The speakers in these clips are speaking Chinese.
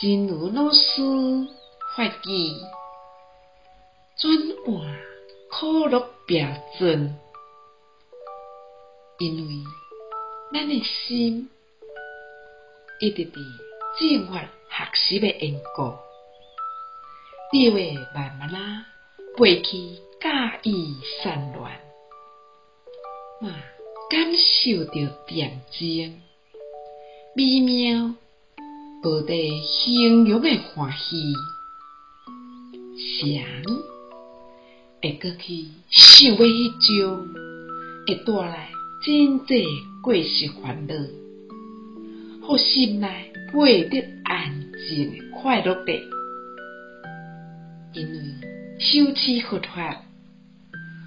真如老师发起转换苦乐标准，因为咱的心一直伫正法学习的因果，你会慢慢啊背起假意散乱，嘛感受到恬静美妙。无地形容的欢喜，谁会过去想要迄种会带来真济过失烦恼，互心内获得安静的快乐的？因为修持佛法，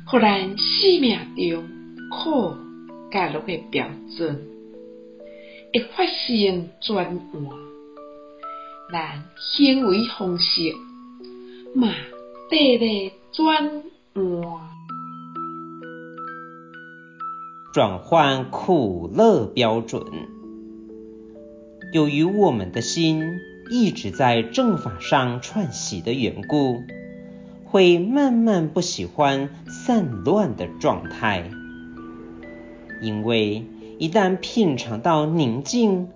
互咱生命中苦甲乐的标准会发生转换。咱行为方式嘛，得咧转换，转换苦乐标准。由于我们的心一直在正法上串习的缘故，会慢慢不喜欢散乱的状态。因为一旦品尝到宁静，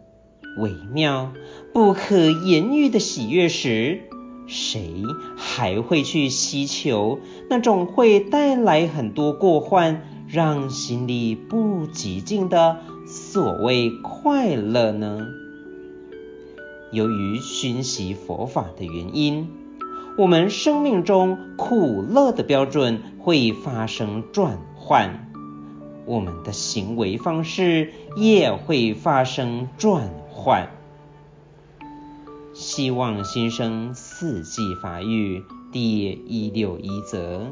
微妙、不可言喻的喜悦时，谁还会去希求那种会带来很多过患、让心里不寂静的所谓快乐呢？由于熏习佛法的原因，我们生命中苦乐的标准会发生转换，我们的行为方式也会发生转换。希望新生四季发育第一六一则。